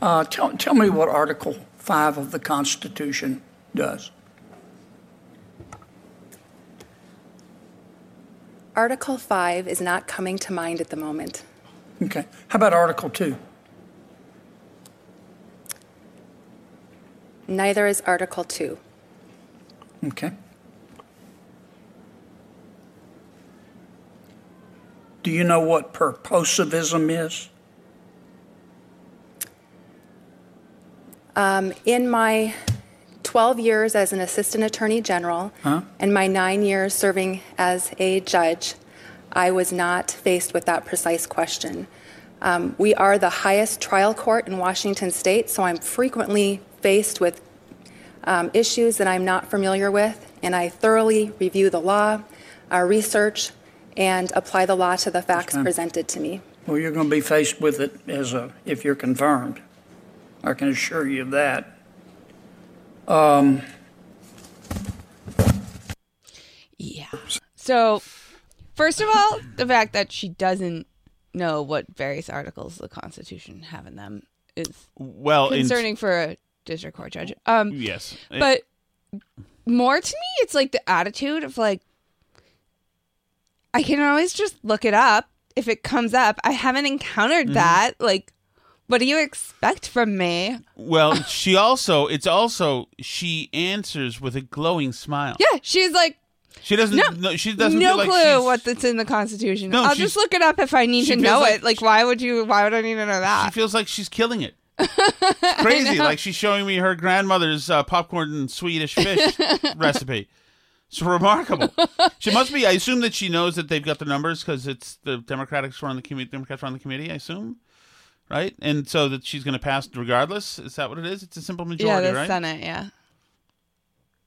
uh, tell, tell me what Article 5 of the Constitution does. Article 5 is not coming to mind at the moment. Okay. How about Article 2? Neither is Article 2. Okay. Do you know what purposivism is? Um, in my 12 years as an assistant attorney general Huh? and my nine years serving as a judge, I was not faced with that precise question. Um, we are the highest trial court in Washington state, so I'm frequently faced with um, issues that I'm not familiar with, and I thoroughly review the law, uh, research, and apply the law to the facts Okay. presented to me. Well, you're going to be faced with it as a if you're confirmed. I can assure you of that. Um, Yeah. So First of all, the fact that she doesn't know what various articles of the Constitution have in them is Well, in- concerning for a district court judge. Um, Yes. but more to me, it's like the attitude of like, I can always just look it up if it comes up. I haven't encountered Mhm. that. Like, what do you expect from me? Well, she also it's also she answers with a glowing smile. Yeah, she's like, She doesn't No, no, she doesn't no feel like clue she's- what that's in the Constitution. No, I'll just look it up if I need to know like- it. Like, why would you? Why would I need to know that? She feels like she's killing it. Crazy. like she's showing me her grandmother's uh, popcorn and Swedish fish recipe. It's remarkable. She must be. I assume that she knows that they've got the numbers because it's the Democrats run the committee. Democrats run the committee. I assume, right? And so that she's going to pass regardless. Is that what it is? It's a simple yeah, majority, the right? Senate. Yeah.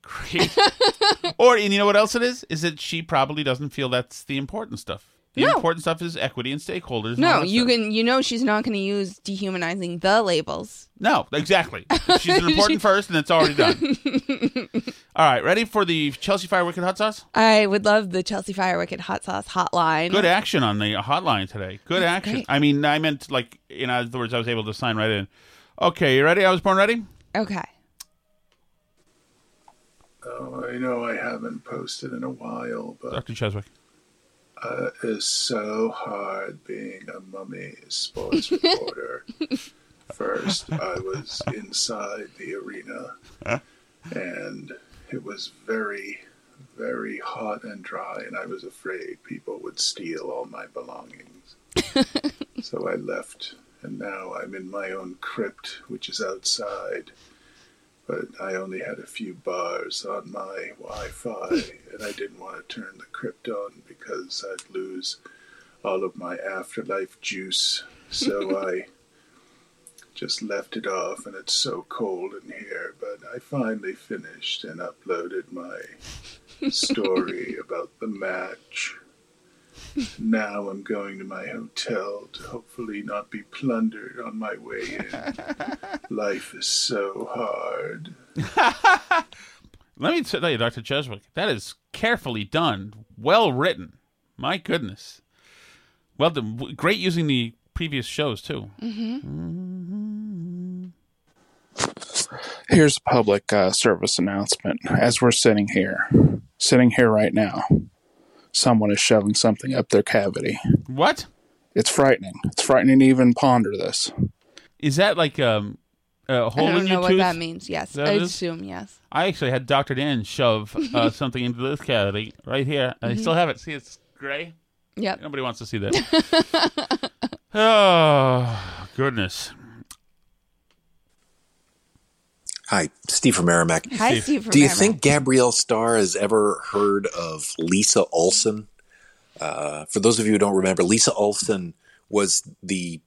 Great. or and you know what else it is? Is that she probably doesn't feel that's the important stuff. The No. important stuff is equity and stakeholders. No, that you stuff. can. You know, she's not going to use dehumanizing the labels. No, exactly. She's an important first, and it's already done. All right, ready for the Chelsea Fire Wicked Hot Sauce? I would love the Chelsea Fire Wicked Hot Sauce hotline. Good action on the hotline today. Good That's action. great. I mean, I meant like in other words, I was able to sign right in. Okay, you ready? I was born ready. Okay. Oh, I know I haven't posted in a while, but Dr. Cheswick. Uh, it's so hard being a mummy sports reporter. First, I was inside the arena, and it was very, very hot and dry, and I was afraid people would steal all my belongings. so I left, and now I'm in my own crypt, which is outside. But I only had a few bars on my Wi Fi, and I didn't want to turn the crypt on because I'd lose all of my afterlife juice. So I just left it off, and it's so cold in here. But I finally finished and uploaded my story about the match. Now I'm going to my hotel to hopefully not be plundered on my way in. Life is so hard. Let me tell you, Dr. Cheswick, that is carefully done, well written. My goodness. Well done. W- Great using the previous shows too. Here's a public uh, service announcement. As we're sitting here, sitting here right now, someone is shoving something up their cavity. What? It's frightening. It's frightening to even ponder this. Is that like um, a hole I don't in know your what tooth? that means. Yes, that I what it is? assume yes. I actually had Dr. Dan shove uh, something into this cavity right here. I Mhm. still have it. See, it's gray. Yep. Nobody wants to see that. oh, goodness. Hi, Steve from Merrimack. Hi, Steve. Steve from Do you Merrimack. think Gabrielle Starr has ever heard of Lisa Olson? Uh, for those of you who don't remember, Lisa Olson was the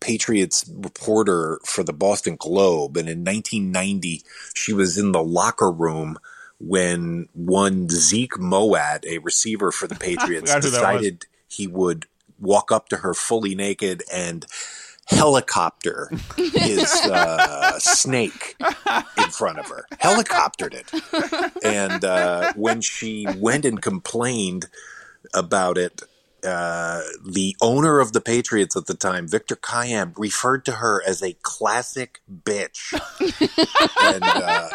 Patriots reporter for the Boston Globe, and in 1990, she was in the locker room when one Zeke Mowatt, a receiver for the Patriots, forgot who that was. decided he would walk up to her fully naked and helicopter his uh, snake in front of her. Helicoptered it. And uh, when she went and complained about it, uh, the owner of the Patriots at the time, Victor Kiam, referred to her as a classic bitch, and uh,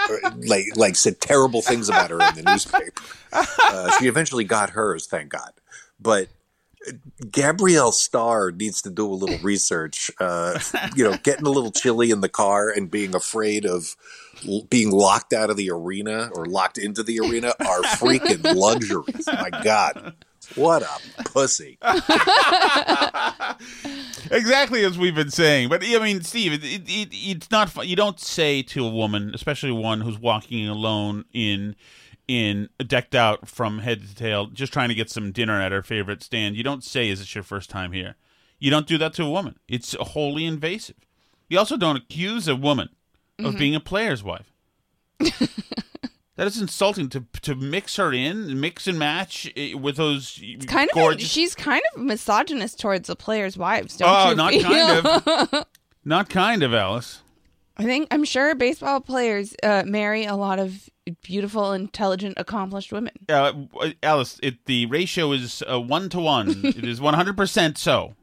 like like said terrible things about her in the newspaper. Uh, she eventually got hers, thank God. But Gabrielle Starr needs to do a little research. Uh, you know, getting a little chilly in the car and being afraid of being locked out of the arena or locked into the arena are freaking luxuries. My God, what a pussy! exactly as we've been saying. But I mean, Steve, it, it, it, it's not. fu- You don't say to a woman, especially one who's walking alone in in decked out from head to tail, just trying to get some dinner at her favorite stand. You don't say, "Is this your first time here?" You don't do that to a woman. It's wholly invasive. You also don't accuse a woman of Mhm. being a player's wife. that is insulting to to mix her in, mix and match eh, with those It's kind of gorgeous. she's kind of misogynist towards the players' wives. Don't oh, you not feel? kind of. Not kind of, Alice. I think I'm sure baseball players uh, marry a lot of beautiful, intelligent, accomplished women. Uh, Alice, it, the ratio is uh, one to one. it is one hundred percent so.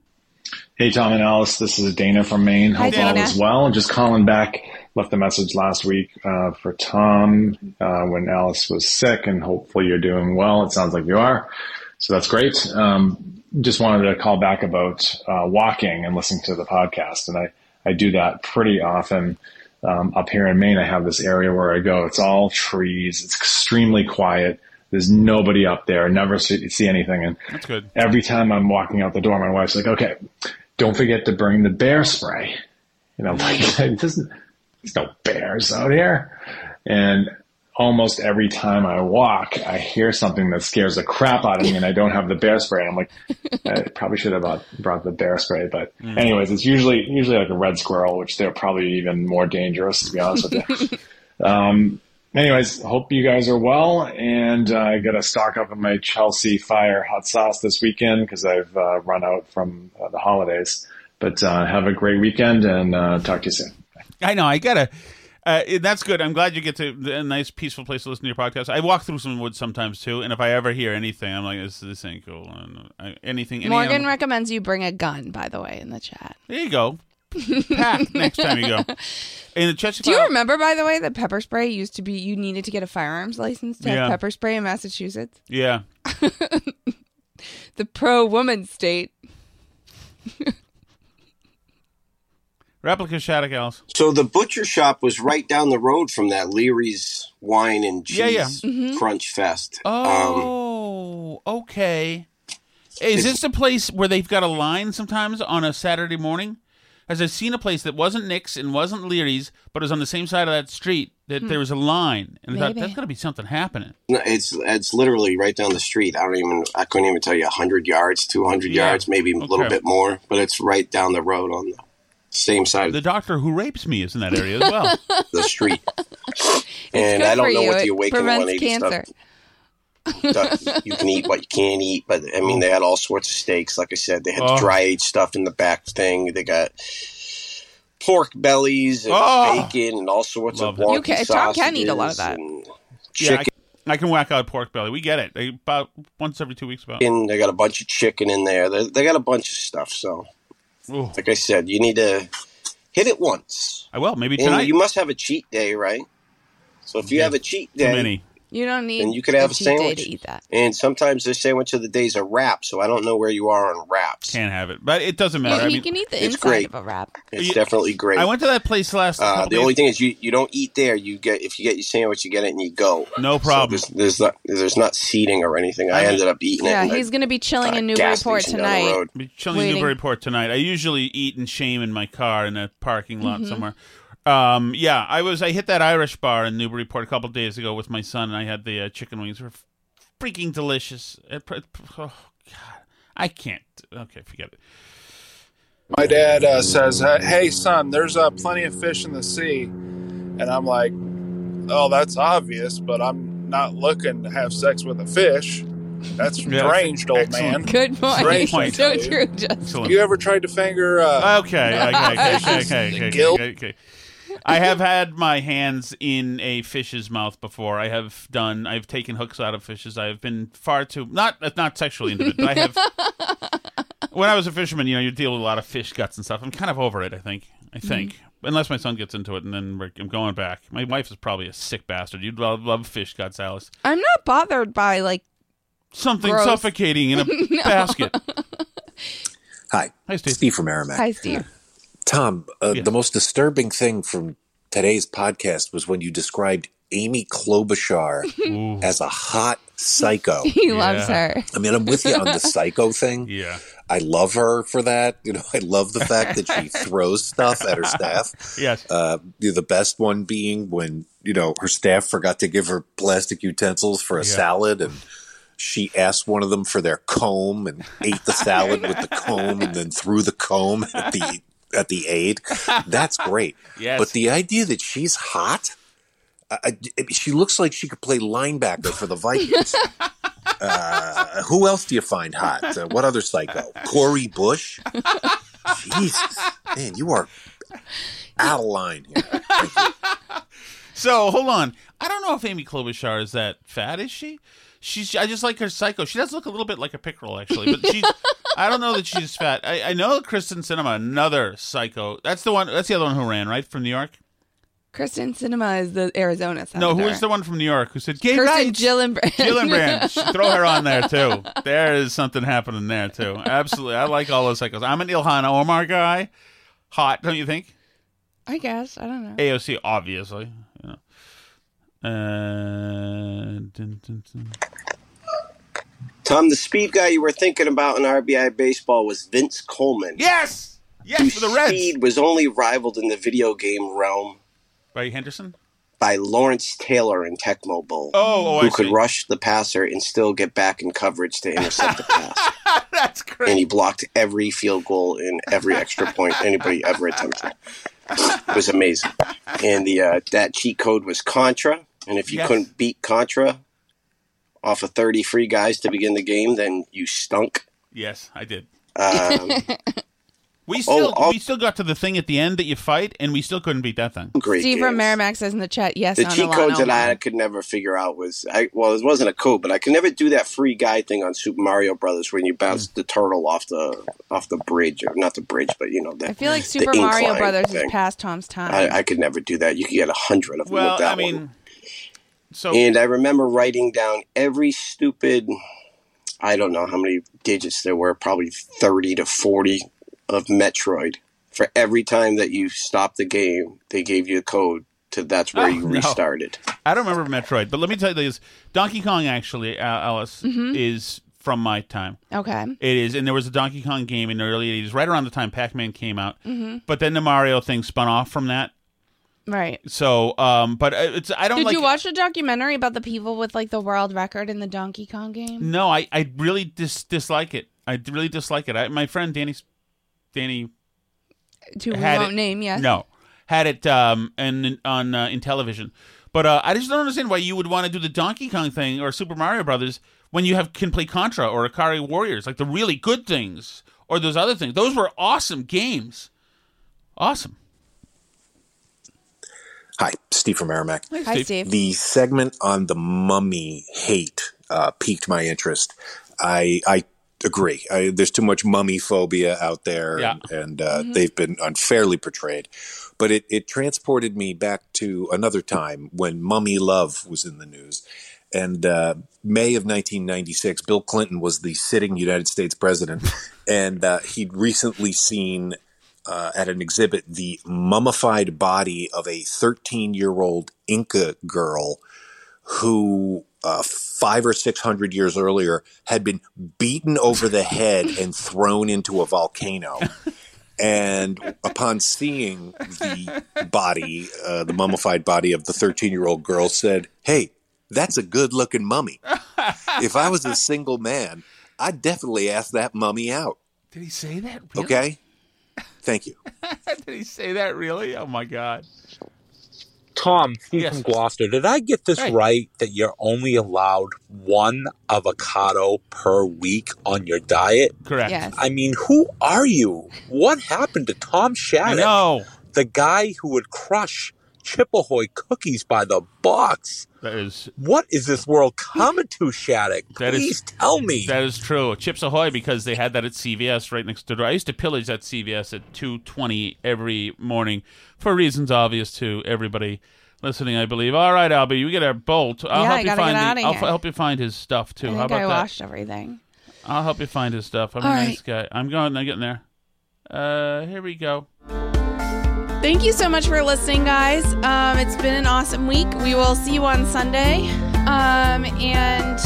Hey, Tom and Alice, this is Dana from Maine. Hi, Hope all Dana. is well. Just calling back. Left a message last week uh, for Tom uh, when Alice was sick, and hopefully you're doing well. It sounds like you are, so that's great. Um, just wanted to call back about uh, walking and listening to the podcast, and I I do that pretty often. Um, up here in Maine, I have this area where I go. It's all trees. It's extremely quiet. There's nobody up there. Never see, see anything, and That's good. every time I'm walking out the door, my wife's like, okay, don't forget to bring the bear spray. And I'm like, it doesn't, there's no bears out here. And almost every time I walk, I hear something that scares the crap out of me and I don't have the bear spray. And I'm like, I probably should have brought, brought the bear spray. But Mm. anyways, it's usually, usually like a red squirrel, which they're probably even more dangerous, to be honest with you. Um, anyways, hope you guys are well, and uh, I got to stock up on my Chelsea Fire hot sauce this weekend because I've uh, run out from uh, the holidays. But uh, have a great weekend, and uh, talk to you soon. I know. I gotta. Uh, that's good. I'm glad you get to a nice, peaceful place to listen to your podcast. I walk through some woods sometimes too, and if I ever hear anything, I'm like, "This, this ain't cool." And anything, any Morgan um, recommends you bring a gun, by the way, in the chat. there you go. Pack next time you go. In the Chelsea Do you remember, by the way, that pepper spray used to be you needed to get a firearms license to Yeah. have pepper spray in Massachusetts? Yeah. The pro woman state. Replica Shattuck, Alice. So the butcher shop was right down the road from that Leary's Wine and Cheese Yeah, yeah. Mhm. Crunch Fest. Um, Oh, okay. Is this the place where they've got a line sometimes on a Saturday morning? As I've seen a place that wasn't Nick's and wasn't Leary's, but it was on the same side of that street, that Hmm. there was a line. And I thought, that's got to be something happening. no, it's it's literally right down the street. I don't even I couldn't even tell you hundred yards, two hundred Yeah. yards, maybe a little bit more, but it's right down the road on the same side The doctor who rapes me is in that area as well. the street. and good I don't for know you. what the It Awaken prevents 180 cancer. stuff. stuff- you can eat what you can't eat, but I mean, they had all sorts of steaks. Like I said, they had Oh. dry aged stuff in the back thing. They got pork bellies and Oh. bacon and all sorts Love of that. wonky You can- Tom can eat a lot of that. and Yeah, Chicken. I, I can whack out pork belly. We get it. They, about once every two weeks. About. And They got a bunch of chicken in there. They, they got a bunch of stuff. So, Ooh. like I said, you need to hit it once. I will. Maybe And tonight. you must have a cheat day, right? So if you Yeah, have a cheat Too day, many. You don't need And you could have a cheat day sandwich. to eat that. And sometimes the sandwich of the day is a wrap, so I don't know where you are on wraps. Can't have it, but it doesn't matter. I you mean, can eat the it's inside great. of a wrap. It's You- definitely great. I went to that place last. Uh, the only thing is you, you don't eat there. You get if you get your sandwich, you get it and you go. No So problem. there's, there's not there's not seating or anything. I I mean- ended up eating Yeah, it. in he's going to be chilling uh, in Newburyport station down the tonight. Be chilling in Newburyport tonight. I usually eat in shame in my car in a parking lot Mhm. somewhere. Um, yeah, I was. I hit that Irish bar in Newburyport a couple days ago with my son, and I had the uh, chicken wings. They were freaking delicious. It, pr- oh God, I can't. Okay, forget it. My dad uh, says, uh, "Hey, son, there's uh, plenty of fish in the sea," and I'm like, "Oh, that's obvious, but I'm not looking to have sex with a fish. That's Yeah, deranged, old excellent. man." Good point. Deranged, I So tell you. true, Justin. You ever tried to finger? Uh, Okay, okay, okay, okay, okay, okay, Gil? okay, okay. I have had my hands in a fish's mouth before. I have done. I've taken hooks out of fishes. I have been far too not not sexually intimate, but I have. when I was a fisherman, you know, you deal with a lot of fish guts and stuff. I'm kind of over it. I think. I mm-hmm. think. Unless my son gets into it, and then we're, I'm going back. My wife is probably a sick bastard. You'd love, love fish guts, Alice. I'm not bothered by like Something Gross. suffocating in a No. basket. Hi. Hi, Steve. Steve from Merrimack. Hi, Steve. Tom, uh, Yes. the most disturbing thing from today's podcast was when you described Amy Klobuchar as a hot psycho. He loves her. I mean, I'm with you on the psycho thing. Yeah. I love her for that. You know, I love the fact that she throws stuff at her staff. Yes. Uh, the the best one being when, you know, her staff forgot to give her plastic utensils for a Yeah. salad and she asked one of them for their comb and ate the salad with the comb and then threw the comb at the at the aid. That's great. Yes. But the idea that she's hot, I, I- she looks like she could play linebacker for the Vikings. Uh, who else do you find hot? Uh, what other psycho? Cori Bush? Jesus, man, you are out of line here. So hold on. I don't know if Amy Klobuchar is that fat. Is she? She's. I just like her psycho. She does look a little bit like a pickerel, actually, but she's. I don't know that she's fat. I, I know Kyrsten Sinema, another psycho. That's the one. That's the other one who ran right from New York. Kyrsten Sinema is the Arizona senator. No, who is the one from New York who said gay Kirsten rights? Gillibrand. Gillibrand. Throw her on there too. There is something happening there too. Absolutely, I like all those cycles. I'm an Ilhan Omar guy. Hot, don't you think? I guess I don't know. AOC, obviously. You. Uh, dun, dun, dun. Tom, the speed guy you were thinking about in RBI baseball was Vince Coleman. Yes, yes, for the Reds. speed was only rivaled in the video game realm By Henderson. by Lawrence Taylor in Tecmo Bowl, Oh, oh, who I could see. rush the passer and still get back in coverage to intercept the pass. That's great. And he blocked every field goal and every extra point anybody ever attempted. It was amazing. And the uh, that cheat code was Contra. And if you Yes. couldn't beat Contra off of 30 free guys to begin the game, then you stunk. Yes, I did. Um, We still oh. we still got to the thing at the end that you fight, and we still couldn't beat that thing. great Steve from games. Merrimack says in the chat, yes, the cheat codes that Omar. I could never figure out was I well it wasn't a code, but I could never do that free guy thing on Super Mario Brothers when you bounce Mm. the turtle off the off the bridge or not the bridge, but you know the I feel like Super Mario Brothers thing. is past Tom's time. I, I could never do that. You could get a hundred of them Well, with that I mean, one. So And I remember writing down every stupid I don't know how many digits there were, probably thirty to forty of Metroid. For every time that you stopped the game, they gave you a code to that's where Oh, you no. restarted. I don't remember Metroid, but let me tell you this: Donkey Kong actually, uh, Alice, Mhm. is from my time. Okay. It is, and there was a Donkey Kong game in the early '80s, right around the time Pac-Man came out. Mhm. But then the Mario thing spun off from that. Right. So, um, but uh, it's I don't Did like. you watch the documentary about the people with like the world record in the Donkey Kong game? No, I, I really dis- dislike it. I really dislike it. I, my friend Danny, Danny To had won't it- name, yes. No, had it um and on uh, in television. But uh, I just don't understand why you would want to do the Donkey Kong thing or Super Mario Brothers when you have can play Contra or Ikari Warriors, like the really good things, or those other things. Those were awesome games. Awesome. Hi, Steve from Merrimack. Hi, Hi, Steve. Steve. The segment on the mummy hate uh, piqued my interest. I I agree. I, there's too much mummy phobia out there, Yeah. and, and uh, Mhm. they've been unfairly portrayed. But it, it transported me back to another time when mummy love was in the news. And uh, May of 1996, Bill Clinton was the sitting United States president, and uh, he'd recently seen uh, at an exhibit the mummified body of a 13 year old Inca girl who uh, five or six hundred years earlier had been beaten over the head and thrown into a volcano. And upon seeing the body, uh, the mummified body of the 13 year old girl, said, Hey, that's a good looking mummy. If I was a single man, I'd definitely ask that mummy out. Did he say that? Really? Okay? Thank you. Did he say that really? Oh my god. Tom, Steve Yes. from Gloucester, did I get this Hey. right that you're only allowed one avocado per week on your diet? Correct. Yes. I mean, who are you? What happened to Tom Shannon? I know. The guy who would crush Chips Ahoy cookies by the box. That is What is this world coming to, Shattuck? That is- Please tell me. That is true. Chips Ahoy because they had that at CVS right next to door. I used to pillage that CVS at two twenty every morning for reasons obvious to everybody listening. I believe. All right, Albie, you get a bolt. I'll Yeah, help I you find the, I'll f- help you find his stuff too. I How think about I that? watched everything. I'll help you find his stuff. I'm All a right. nice guy. I'm going. I'm getting there. Uh, here we go. Thank you so much for listening, guys. Um, it's been an awesome week. We will see you on Sunday. Um, and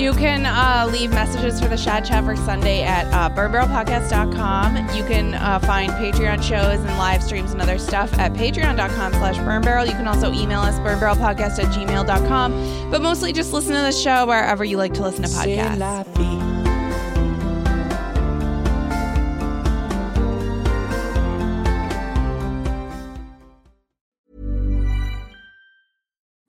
you can uh, leave messages for the Shad Chat for Sunday at uh, burnbarrelpodcast.com. You can uh, find Patreon shows and live streams and other stuff at patreon.com slash burnbarrel. You can also email us burnbarrelpodcast at gmail.com. But mostly just listen to the show wherever you like to listen to podcasts.